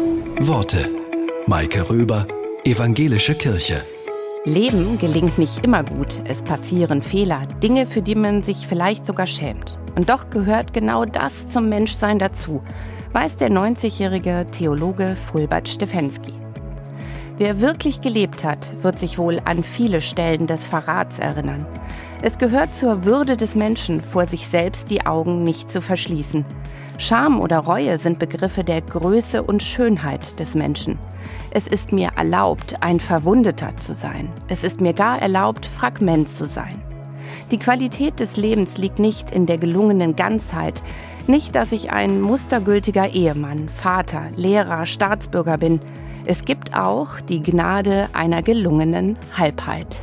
Worte. Maike Röber, Evangelische Kirche. Leben gelingt nicht immer gut. Es passieren Fehler, Dinge, für die man sich vielleicht sogar schämt. Und doch gehört genau das zum Menschsein dazu, weiß der 90-jährige Theologe Fulbert Stefensky. Wer wirklich gelebt hat, wird sich wohl an viele Stellen des Verrats erinnern. Es gehört zur Würde des Menschen, vor sich selbst die Augen nicht zu verschließen. Scham oder Reue sind Begriffe der Größe und Schönheit des Menschen. Es ist mir erlaubt, ein Verwundeter zu sein. Es ist mir gar erlaubt, Fragment zu sein. Die Qualität des Lebens liegt nicht in der gelungenen Ganzheit, nicht, dass ich ein mustergültiger Ehemann, Vater, Lehrer, Staatsbürger bin. Es gibt auch die Gnade einer gelungenen Halbheit.